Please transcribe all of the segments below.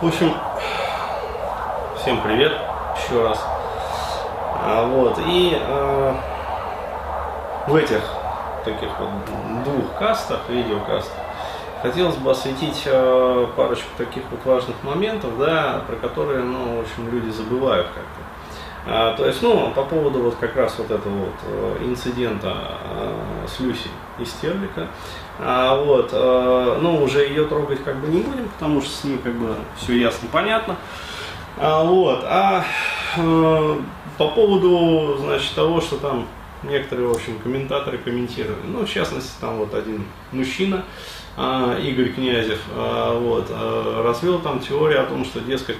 В общем, всем привет еще раз. А, вот, и э, в этих таких вот двух кастах, видеокастах, хотелось бы осветить э, парочку таких вот важных моментов, да, про которые, ну, в общем, люди забывают как-то. А, то есть, ну, по поводу вот как раз вот этого вот э, инцидента э, с Люси из Стерлика, а, вот, э, ну, уже ее трогать как бы не будем, потому что с ней как бы все ясно, понятно. А, вот, а по поводу, значит, того, что там некоторые, в общем, комментаторы комментировали, ну, в частности, там вот один мужчина, Игорь Князев, вот, развел там теорию о том, что, дескать,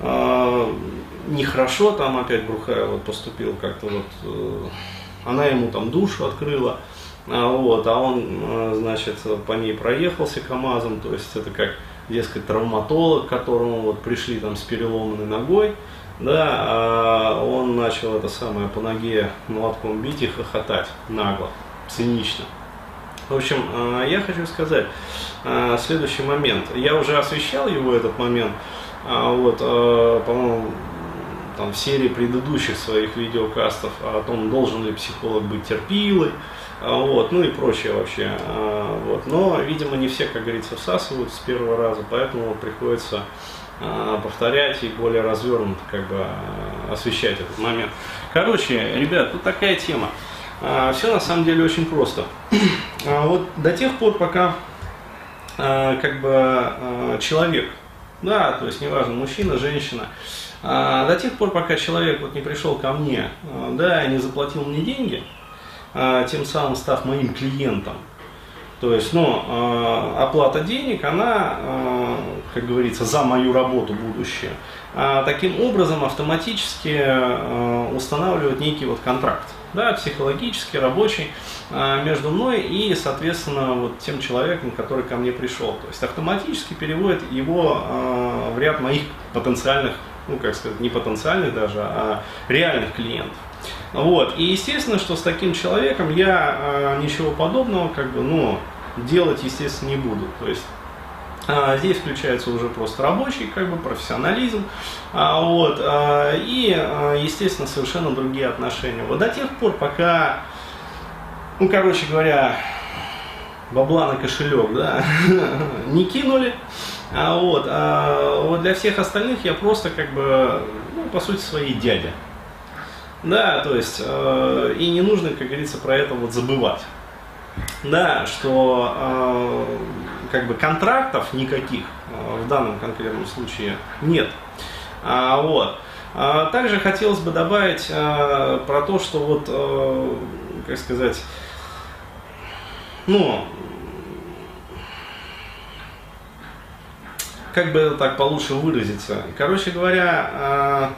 а, нехорошо там опять Брухая вот поступил как-то вот, э, она ему там душу открыла, а, вот, а он, э, значит, по ней проехался КАМАЗом, то есть это как, дескать, травматолог, к которому вот пришли там с переломанной ногой, да, а он начал это самое по ноге молотком бить и хохотать нагло, цинично. В общем, э, я хочу сказать следующий момент. Я уже освещал его этот момент, а вот, по-моему, там, в серии предыдущих своих видеокастов о том, должен ли психолог быть терпилой, а, вот, ну и прочее вообще. А, вот. Но, видимо, не все, как говорится, всасывают с первого раза, поэтому приходится повторять и более развернуто как бы освещать этот момент. Короче, ребят, тут такая тема. Все на самом деле очень просто. Вот до тех пор, пока как бы человек да, то есть неважно, мужчина, женщина. А, до тех пор, пока человек вот не пришел ко мне, а, да, и не заплатил мне деньги, а, тем самым став моим клиентом, то есть, ну, оплата денег, она, как говорится, за мою работу будущее. Таким образом автоматически устанавливает некий вот контракт, да, психологический, рабочий, э, между мной и, соответственно, вот тем человеком, который ко мне пришел. То есть автоматически переводит его э, в ряд моих потенциальных, ну, как сказать, не потенциальных даже, а реальных клиентов. Вот. И естественно, что с таким человеком я э, ничего подобного, как бы, ну, делать, естественно, не буду. То есть а, здесь включается уже просто рабочий, как бы, профессионализм, а, вот, а, и, а, естественно, совершенно другие отношения. Вот до тех пор, пока, ну, короче говоря, бабла на кошелек, да, не кинули, а вот, а вот для всех остальных я просто, как бы, ну, по сути, своей дядя. Да, то есть, э, и не нужно, как говорится, про это вот забывать. Да, что как бы контрактов никаких э, в данном конкретном случае нет. А, вот. А, также хотелось бы добавить э, про то, что вот, э, как сказать, ну, как бы так получше выразиться. Короче говоря,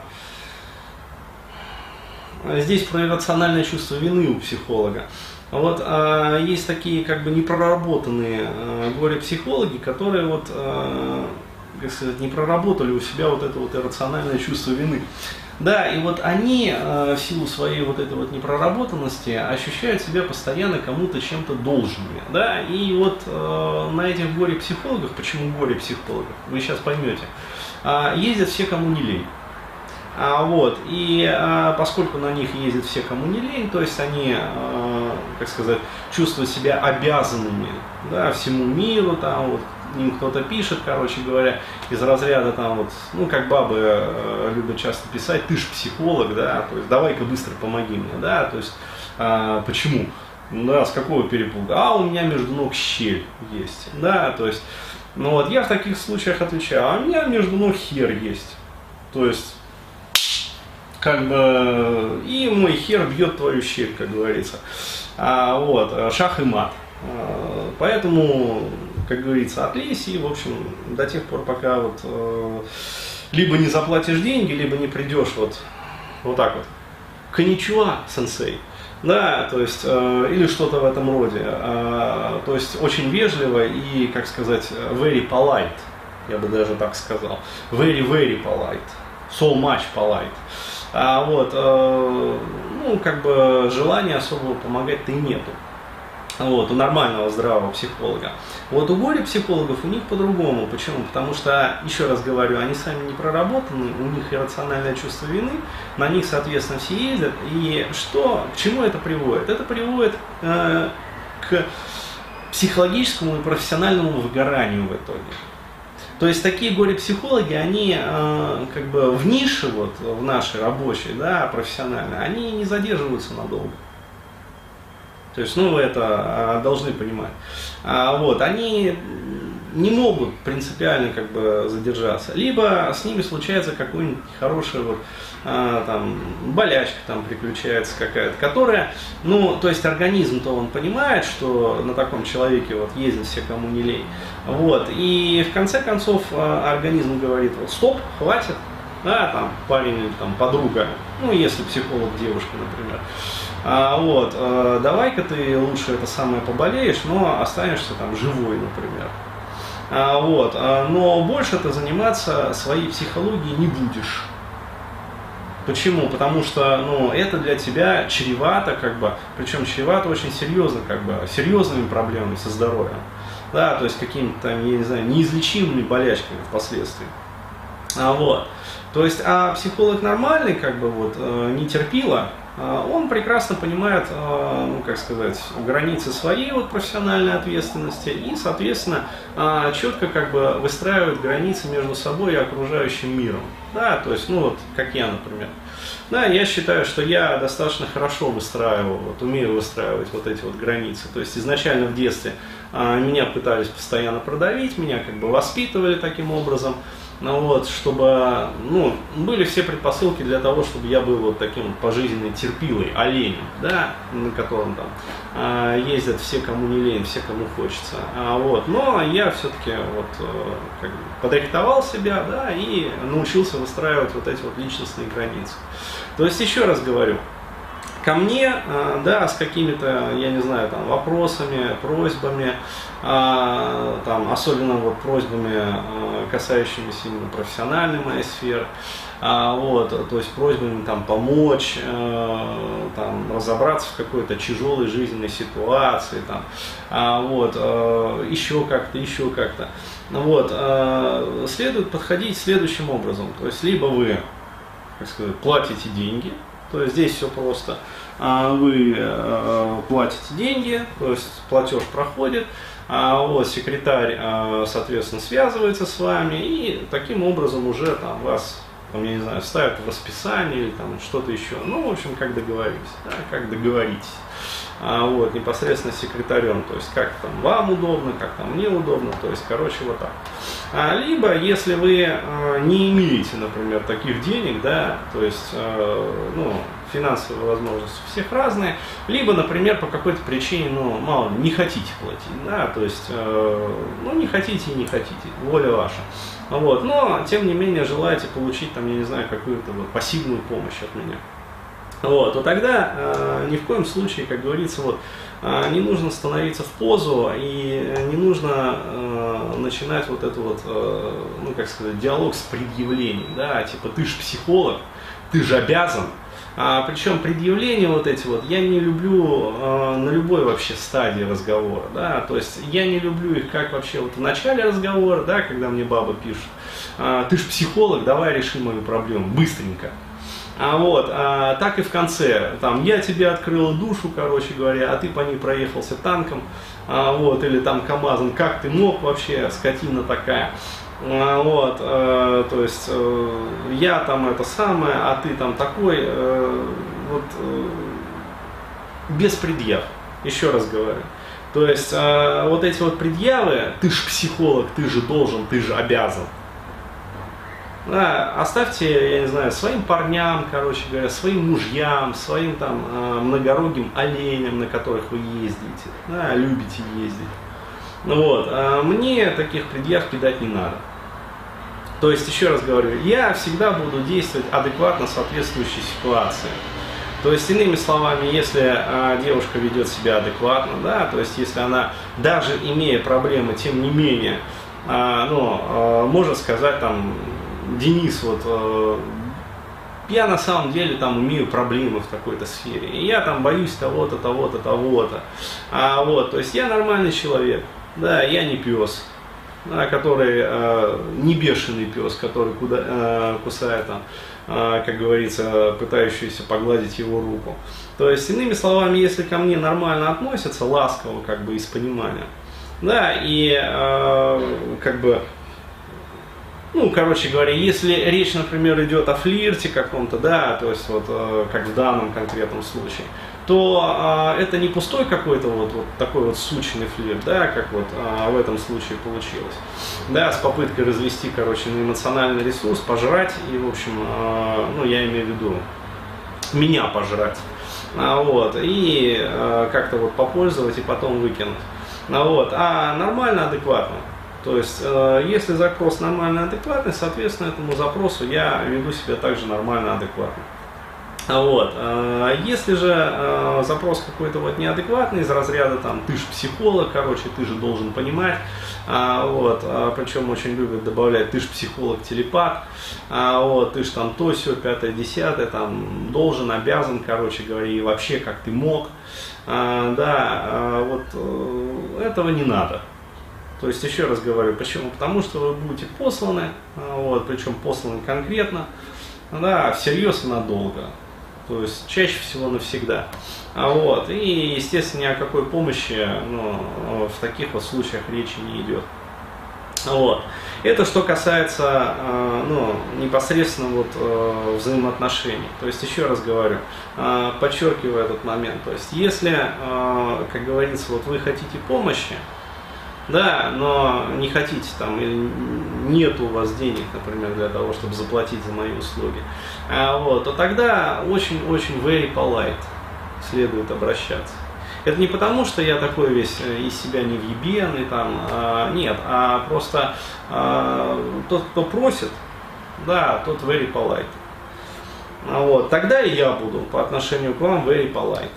здесь про иррациональное чувство вины у психолога. Вот а, есть такие как бы непроработанные а, горе-психологи, которые вот, а, как сказать, не проработали у себя вот это вот иррациональное чувство вины. Да, и вот они а, в силу своей вот этой вот непроработанности ощущают себя постоянно кому-то чем-то должными. Да, и вот а, на этих горе-психологах, почему горе-психологов, вы сейчас поймете, а, ездят все, кому не лень. А, вот, и а, поскольку на них ездят все, кому не лень, то есть они, а, как сказать, чувствуют себя обязанными да, всему миру, там вот им кто-то пишет, короче говоря, из разряда там вот, ну как бабы э, любят часто писать, ты ж психолог, да, то есть давай-ка быстро помоги мне, да, то есть э, почему? Да, с какого перепуга? А у меня между ног щель есть, да, то есть, ну вот я в таких случаях отвечаю, а у меня между ног хер есть, то есть как бы, и мой хер бьет твою щель, как говорится. А, вот, шах и мат. А, поэтому, как говорится, отлезь и, в общем, до тех пор, пока вот э, либо не заплатишь деньги, либо не придешь вот, вот так вот. Коничуа, сенсей. Да, то есть, э, или что-то в этом роде. Э, то есть, очень вежливо и, как сказать, very polite, я бы даже так сказал. Very, very polite. So much polite. А, вот, э, ну, как бы желания особого помогать-то и нету. вот, у нормального здравого психолога. Вот у горе-психологов у них по-другому. Почему? Потому что, еще раз говорю, они сами не проработаны, у них иррациональное чувство вины, на них, соответственно, все ездят. И что, к чему это приводит? Это приводит э, к психологическому и профессиональному выгоранию в итоге. То есть такие горе-психологи, они э, как бы в нише, вот, в нашей рабочей, да, профессиональной, они не задерживаются надолго. То есть, ну, вы это а, должны понимать. А, вот, они не могут принципиально как бы задержаться. Либо с ними случается какой-нибудь хороший вот, а, там, болячка там приключается какая-то, которая, ну, то есть организм-то он понимает, что на таком человеке вот ездят все, кому не лень. Вот, и в конце концов а, организм говорит, вот, стоп, хватит, да, там, парень или там подруга, ну, если психолог девушка, например, а, вот, а, давай-ка ты лучше это самое поболеешь, но останешься там живой, например. А, вот, а, но больше ты заниматься своей психологией не будешь. Почему? Потому что ну, это для тебя чревато, как бы, причем чревато очень серьезно, как бы, серьезными проблемами со здоровьем. Да, то есть какими-то там, я не знаю, неизлечимыми болячками впоследствии. А, вот. То есть, а психолог нормальный, как бы вот, э, не терпила, он прекрасно понимает, а, ну, как сказать, границы своей вот профессиональной ответственности и, соответственно, а, четко как бы выстраивает границы между собой и окружающим миром. Да, то есть, ну вот, как я, например. Да, я считаю, что я достаточно хорошо выстраиваю, вот, умею выстраивать вот эти вот границы. То есть изначально в детстве меня пытались постоянно продавить, меня как бы воспитывали таким образом ну вот, чтобы, ну, были все предпосылки для того, чтобы я был вот таким пожизненной терпилой, оленем, да, на котором там э, ездят все, кому не лень, все, кому хочется, а, вот, но я все-таки вот э, как бы подрихтовал себя, да, и научился выстраивать вот эти вот личностные границы. То есть, еще раз говорю, ко мне, э, да, с какими-то, я не знаю, там, вопросами, просьбами, а, там, особенно вот просьбами, э, касающимися именно профессиональной моей сферы, а, вот, то есть просьбами там помочь, там, разобраться в какой-то тяжелой жизненной ситуации, там, а, вот, еще как-то, еще как-то. Вот, следует подходить следующим образом, то есть либо вы, как сказать, платите деньги, то есть здесь все просто. А, вы э, платите деньги, то есть платеж проходит, а вот секретарь, э, соответственно, связывается с вами и таким образом уже там вас там, я не знаю, ставят в расписание или там что-то еще. Ну, в общем, как договорились, да, как договоритесь. А, вот, непосредственно с секретарем, то есть как там вам удобно, как там мне удобно, то есть, короче, вот так. А, либо, если вы а, не имеете, например, таких денег, да, то есть, а, ну, финансовые возможности у всех разные, либо, например, по какой-то причине, ну, мало не хотите платить, да, то есть, э, ну, не хотите и не хотите, воля ваша. Вот, но, тем не менее, желаете получить, там, я не знаю, какую-то вот пассивную помощь от меня. Вот, то тогда э, ни в коем случае, как говорится, вот, э, не нужно становиться в позу и не нужно э, начинать вот эту вот, э, ну как сказать, диалог с предъявлением, да, типа ты же психолог, ты же обязан, а, причем предъявления вот эти вот я не люблю э, на любой вообще стадии разговора, да, то есть я не люблю их как вообще вот в начале разговора, да, когда мне баба пишет, э, ты же психолог, давай решим мою проблему быстренько, а вот, а, так и в конце, там, я тебе открыл душу, короче говоря, а ты по ней проехался танком, а, вот, или там КАМАЗом, как ты мог вообще, скотина такая, а, вот, э, то есть э, я там это самое, а ты там такой, э, вот, э, без предъяв, еще раз говорю. То есть э, вот эти вот предъявы, ты же психолог, ты же должен, ты же обязан, да, оставьте, я не знаю, своим парням, короче говоря, своим мужьям, своим там э, многорогим оленям, на которых вы ездите, да, любите ездить. Вот, а мне таких предъяв кидать не надо. То есть, еще раз говорю, я всегда буду действовать адекватно соответствующей ситуации. То есть, иными словами, если э, девушка ведет себя адекватно, да, то есть, если она, даже имея проблемы, тем не менее, э, ну, э, может сказать там, Денис, вот я на самом деле там имею проблемы в такой-то сфере, и я там боюсь того-то, того-то, того-то. А вот, то есть я нормальный человек, да, я не пес, который э, не бешеный пес, который куда, э, кусает там, э, как говорится, пытающийся погладить его руку. То есть, иными словами, если ко мне нормально относятся, ласково, как бы, из понимания, да, и э, как бы ну, короче говоря, если речь, например, идет о флирте каком-то, да, то есть вот э, как в данном конкретном случае, то э, это не пустой какой-то вот, вот такой вот сучный флирт, да, как вот э, в этом случае получилось, да, с попыткой развести, короче, на эмоциональный ресурс, пожрать и, в общем, э, ну, я имею в виду, меня пожрать, а, вот, и э, как-то вот попользовать и потом выкинуть, а, вот, а нормально, адекватно, то есть, э, если запрос нормально адекватный, соответственно, этому запросу я веду себя также нормально адекватно. А вот. Э, если же э, запрос какой-то вот неадекватный, из разряда там, ты же психолог, короче, ты же должен понимать, а, вот, причем очень любят добавлять, ты же психолог, телепат, а, вот, ты же там то, все, пятое, десятое, там, должен, обязан, короче говоря, и вообще, как ты мог, да, вот, этого не надо. То есть, еще раз говорю, почему? Потому что вы будете посланы, а, вот, причем посланы конкретно, да, всерьез и надолго. То есть, чаще всего навсегда. А вот, и, естественно, ни о какой помощи ну, в таких вот случаях речи не идет. Вот. Это что касается а, ну, непосредственно вот, а, взаимоотношений. То есть, еще раз говорю, подчеркиваю этот момент. То есть, если, как говорится, вот вы хотите помощи, да, но не хотите там, или нет у вас денег, например, для того, чтобы заплатить за мои услуги, а, вот, то тогда очень-очень very polite следует обращаться. Это не потому, что я такой весь э, из себя невъебенный, там, а, нет, а просто а, тот, кто просит, да, тот very polite. А вот, тогда и я буду по отношению к вам very polite.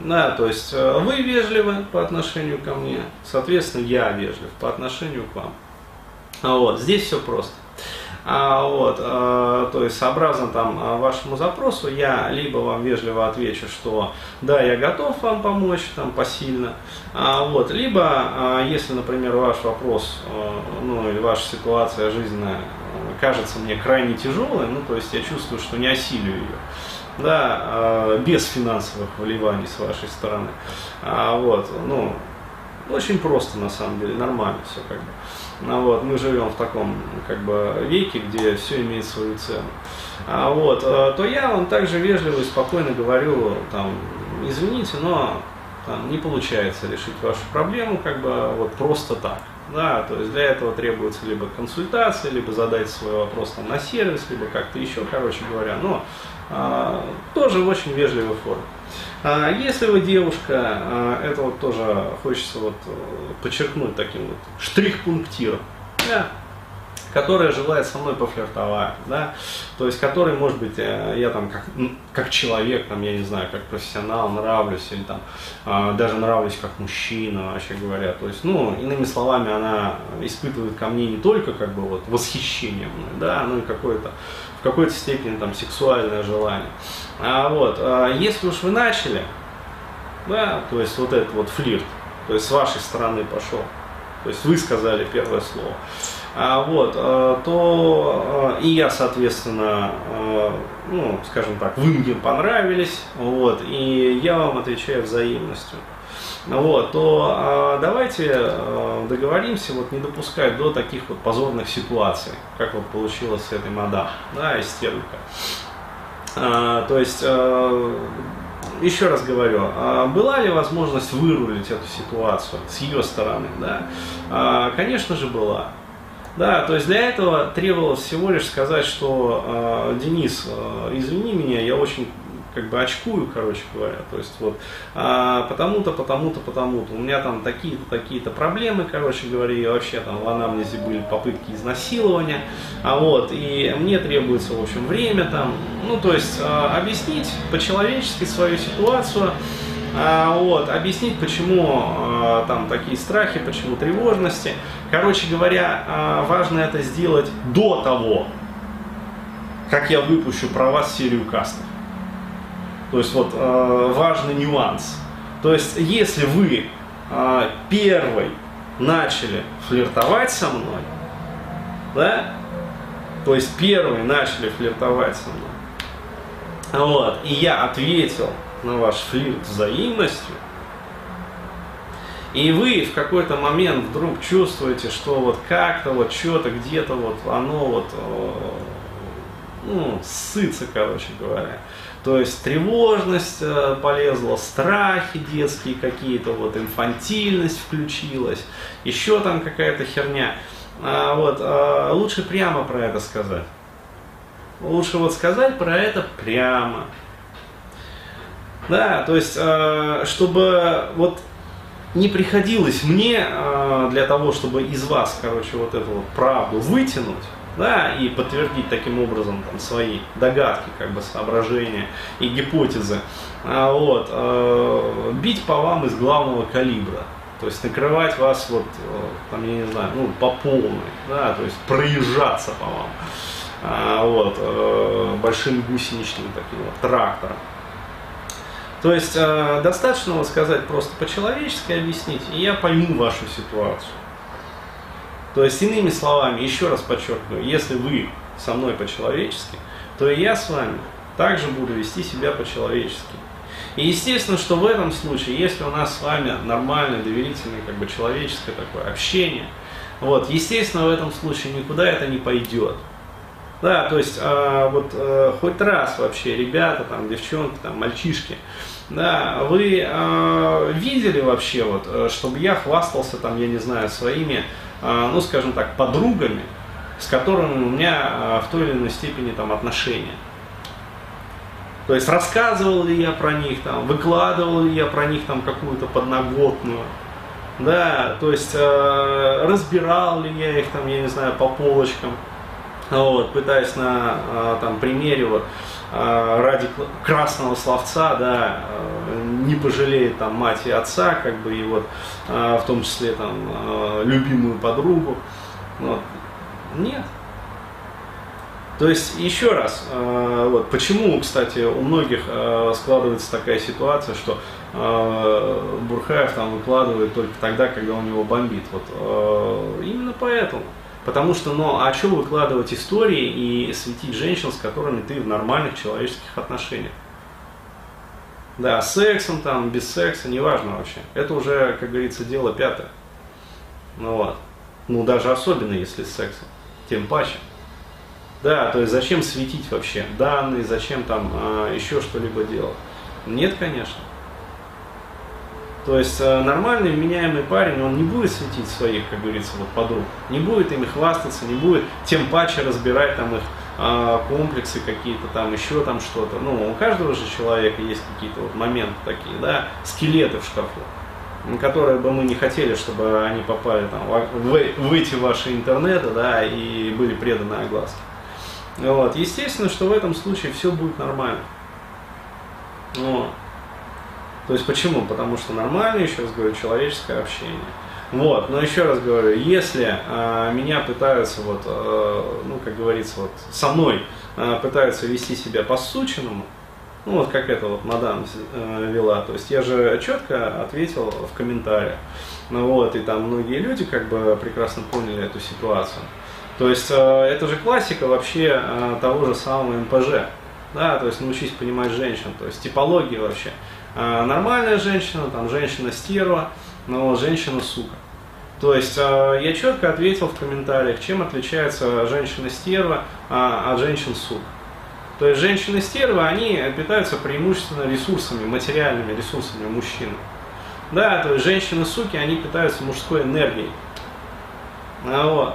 Да, то есть э, вы вежливы по отношению ко мне, соответственно, я вежлив по отношению к вам. Вот, здесь все просто. А, вот, а, то есть сообразно там э, вашему запросу я либо вам вежливо отвечу, что да, я готов вам помочь там посильно, а, вот, либо а, если, например, ваш вопрос, ну или ваша ситуация жизненная кажется мне крайне тяжелой, ну то есть я чувствую, что не осилю ее, да, а, без финансовых вливаний с вашей стороны. А, вот, ну, очень просто на самом деле, нормально все как бы. Ну, вот, мы живем в таком как бы веке, где все имеет свою цену. А, вот, а, то я вам также вежливо и спокойно говорю, там, извините, но там, не получается решить вашу проблему как бы вот просто так. Да, то есть для этого требуется либо консультация, либо задать свой вопрос там, на сервис, либо как-то еще, короче говоря. Но а, тоже в очень вежливой форме. А если вы девушка, а, это вот тоже хочется вот э, подчеркнуть таким вот штрих-пунктиром. Да, которая желает со мной пофлиртовать, да, то есть который, может быть, э, я там как, как человек, там, я не знаю, как профессионал нравлюсь, или там э, даже нравлюсь как мужчина, вообще говоря, то есть, ну, иными словами, она испытывает ко мне не только как бы вот восхищение мной, да, ну и какое-то в какой-то степени там сексуальное желание. А вот, а если уж вы начали, да, то есть вот этот вот флирт, то есть с вашей стороны пошел, то есть вы сказали первое слово, а, вот, а, то а, и я, соответственно, ну, скажем так, вы мне понравились, вот, и я вам отвечаю взаимностью. Вот, то давайте договоримся вот не допускать до таких вот позорных ситуаций, как вот получилось с этой мадам, да, истерика. то есть еще раз говорю, была ли возможность вырулить эту ситуацию с ее стороны? Да? Конечно же была. Да, то есть для этого требовалось всего лишь сказать, что э, Денис, э, извини меня, я очень как бы очкую, короче говоря, то есть вот а, потому-то, потому-то, потому-то, у меня там такие-то, такие-то проблемы, короче говоря, и вообще там в анамнезе были попытки изнасилования, а вот, и мне требуется, в общем, время там, ну, то есть а, объяснить по-человечески свою ситуацию, а, вот, объяснить, почему а, там такие страхи, почему тревожности. Короче говоря, а, важно это сделать до того, как я выпущу про вас серию кастов. То есть вот э, важный нюанс. То есть если вы э, первый начали флиртовать со мной, да, то есть первый начали флиртовать со мной, вот, и я ответил на ваш флирт взаимностью, и вы в какой-то момент вдруг чувствуете, что вот как-то вот что-то где-то вот оно вот э, ну, ссыться, короче говоря. То есть тревожность э, полезла, страхи детские какие-то, вот инфантильность включилась, еще там какая-то херня. А, вот, а, лучше прямо про это сказать. Лучше вот сказать про это прямо. Да, то есть, чтобы вот не приходилось мне э, для того, чтобы из вас, короче, вот эту вот правду вытянуть, да, и подтвердить таким образом там, свои догадки, как бы соображения и гипотезы, а, вот, э, бить по вам из главного калибра. То есть накрывать вас вот, там, я не знаю, ну, по полной, да, то есть проезжаться по вам, а, вот, большим гусеничным таким вот трактором. То есть э, достаточно вот сказать просто по-человечески объяснить, и я пойму вашу ситуацию. То есть, иными словами, еще раз подчеркиваю, если вы со мной по-человечески, то и я с вами также буду вести себя по-человечески. И естественно, что в этом случае, если у нас с вами нормальное, доверительное, как бы человеческое такое общение, вот, естественно, в этом случае никуда это не пойдет. Да, то есть а, вот а, хоть раз вообще ребята, там, девчонки, там, мальчишки, да, вы а, видели вообще вот, э, чтобы я хвастался там, я не знаю, своими, а, ну, скажем так, подругами, с которыми у меня а, в той или иной степени там отношения. То есть рассказывал ли я про них, там, выкладывал ли я про них там какую-то подноготную, да, то есть э, разбирал ли я их там, я не знаю, по полочкам, вот, пытаясь на а, там, примере вот, а, ради красного словца, да, а, не пожалеет там мать и отца, как бы, и вот, в том числе там любимую подругу. Вот. Нет. То есть, еще раз, вот, почему, кстати, у многих складывается такая ситуация, что Бурхаев там выкладывает только тогда, когда у него бомбит. Вот, именно поэтому. Потому что, ну, а что выкладывать истории и светить женщин, с которыми ты в нормальных человеческих отношениях? Да, сексом там, без секса, неважно вообще. Это уже, как говорится, дело пятое. Ну вот. Ну, даже особенно, если с сексом. Тем паче. Да, то есть зачем светить вообще данные, зачем там э, еще что-либо делать? Нет, конечно. То есть э, нормальный, вменяемый парень, он не будет светить своих, как говорится, вот подруг, не будет ими хвастаться, не будет тем паче разбирать там их а, комплексы какие-то там, еще там что-то. Ну, у каждого же человека есть какие-то вот моменты такие, да, скелеты в шкафу, которые бы мы не хотели, чтобы они попали там в, в эти ваши интернеты, да, и были преданы огласке. Вот. Естественно, что в этом случае все будет нормально. Вот. То есть почему? Потому что нормально, еще раз говорю, человеческое общение. Вот, но еще раз говорю, если э, меня пытаются, вот, э, ну, как говорится, вот, со мной э, пытаются вести себя по-сученному, ну, вот как это вот мадам э, вела, то есть я же четко ответил в комментариях, ну, вот, и там многие люди как бы прекрасно поняли эту ситуацию. То есть э, это же классика вообще э, того же самого МПЖ, да, то есть научись понимать женщин, то есть типология вообще. А, нормальная женщина, там женщина стерва, но женщина сука. То есть а, я четко ответил в комментариях, чем отличается женщина стерва а, от женщин сук. То есть женщины стервы, они питаются преимущественно ресурсами, материальными ресурсами мужчин. Да, то есть женщины суки, они питаются мужской энергией. Вот.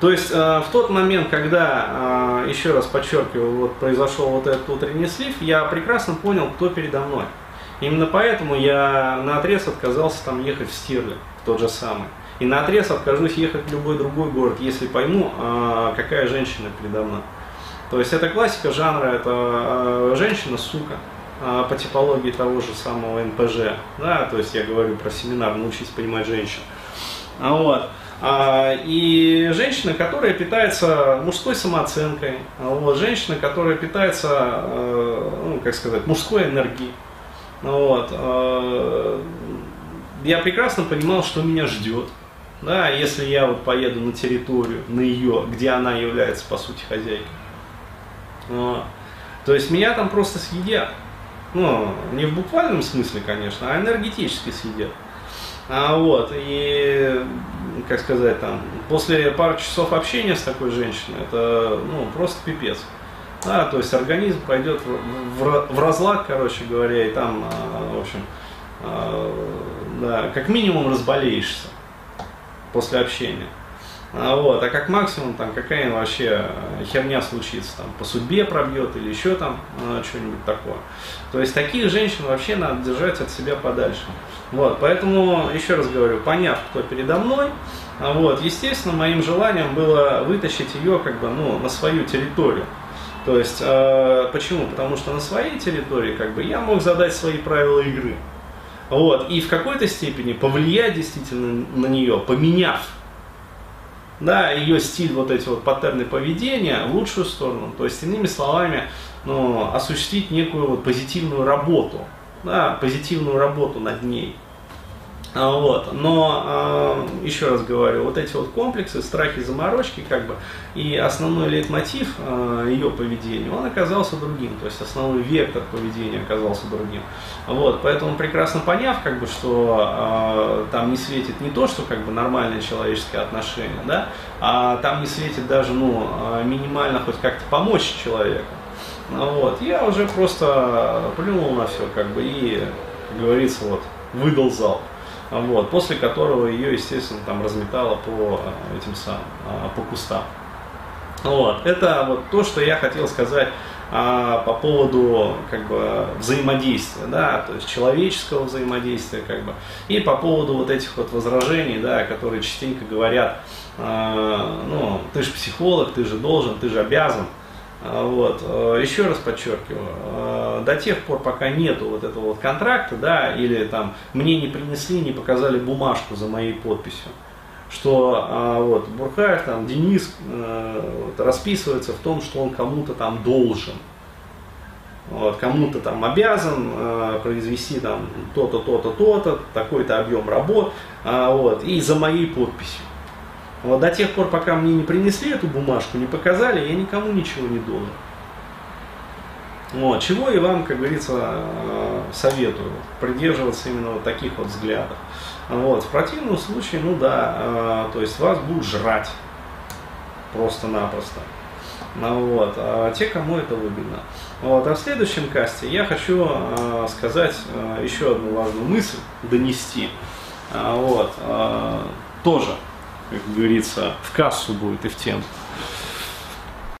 То есть э, в тот момент, когда, э, еще раз подчеркиваю, вот произошел вот этот утренний слив, я прекрасно понял, кто передо мной. Именно поэтому я на отрез отказался там ехать в Стирле, в тот же самый. И на отрез откажусь ехать в любой другой город, если пойму, э, какая женщина передо мной. То есть это классика жанра, это э, женщина-сука э, по типологии того же самого НПЖ. Да, то есть я говорю про семинар «Научись понимать женщин». А вот. А, и женщина, которая питается мужской самооценкой, вот, женщина, которая питается, э, ну, как сказать, мужской энергией. Вот, э, я прекрасно понимал, что меня ждет. Да, если я вот поеду на территорию, на ее, где она является, по сути, хозяйкой. Вот. То есть меня там просто съедят. Ну, не в буквальном смысле, конечно, а энергетически съедят. А вот, и, как сказать, там, после пары часов общения с такой женщиной, это, ну, просто пипец. Да, то есть организм пойдет в, в, в разлад, короче говоря, и там, а, в общем, а, да, как минимум разболеешься после общения. А, вот, а как максимум там какая вообще херня случится, там по судьбе пробьет или еще там а, что-нибудь такое. То есть таких женщин вообще надо держать от себя подальше. Вот, поэтому, еще раз говорю, поняв, кто передо мной, а, вот, естественно, моим желанием было вытащить ее как бы, ну, на свою территорию. То есть, э, почему? Потому что на своей территории как бы я мог задать свои правила игры. Вот, и в какой-то степени повлиять действительно на нее, поменяв да, ее стиль, вот эти вот паттерны поведения в лучшую сторону. То есть, иными словами, ну, осуществить некую вот позитивную работу, да, позитивную работу над ней. А, вот. Но, э, еще раз говорю, вот эти вот комплексы, страхи, заморочки, как бы, и основной лейтмотив э, ее поведения, он оказался другим, то есть основной вектор поведения оказался другим. Вот. Поэтому прекрасно поняв, как бы, что э, там не светит не то, что как бы нормальные человеческие отношения, да, а там не светит даже, ну, минимально хоть как-то помочь человеку. Вот. Я уже просто плюнул на все, как бы, и, как говорится, вот, выдал зал вот, после которого ее, естественно, там разметало по э, этим самым, а, по кустам. Вот, это вот то, что я хотел сказать а, по поводу как бы взаимодействия, да, то есть человеческого взаимодействия, как бы, и по поводу вот этих вот возражений, да, которые частенько говорят, а, ну, ты же психолог, ты же должен, ты же обязан, а, вот. Э, еще раз подчеркиваю, э, до тех пор, пока нету вот этого вот контракта, да, или там мне не принесли, не показали бумажку за моей подписью, что а, вот Бурхаев, там, Денис э, вот, расписывается в том, что он кому-то там должен. Вот, кому-то там обязан произвести там то-то, то-то, то-то, такой-то объем работ, а, вот, и за моей подписью. Вот до тех пор, пока мне не принесли эту бумажку, не показали, я никому ничего не должен. Вот, чего и вам, как говорится, э, советую, придерживаться именно вот таких вот взглядов. Вот, в противном случае, ну да, э, то есть вас будут жрать просто-напросто. Ну, вот, а те, кому это выгодно. Вот, а в следующем касте я хочу э, сказать еще одну важную мысль, донести. Вот, тоже как говорится, в кассу будет и в тему.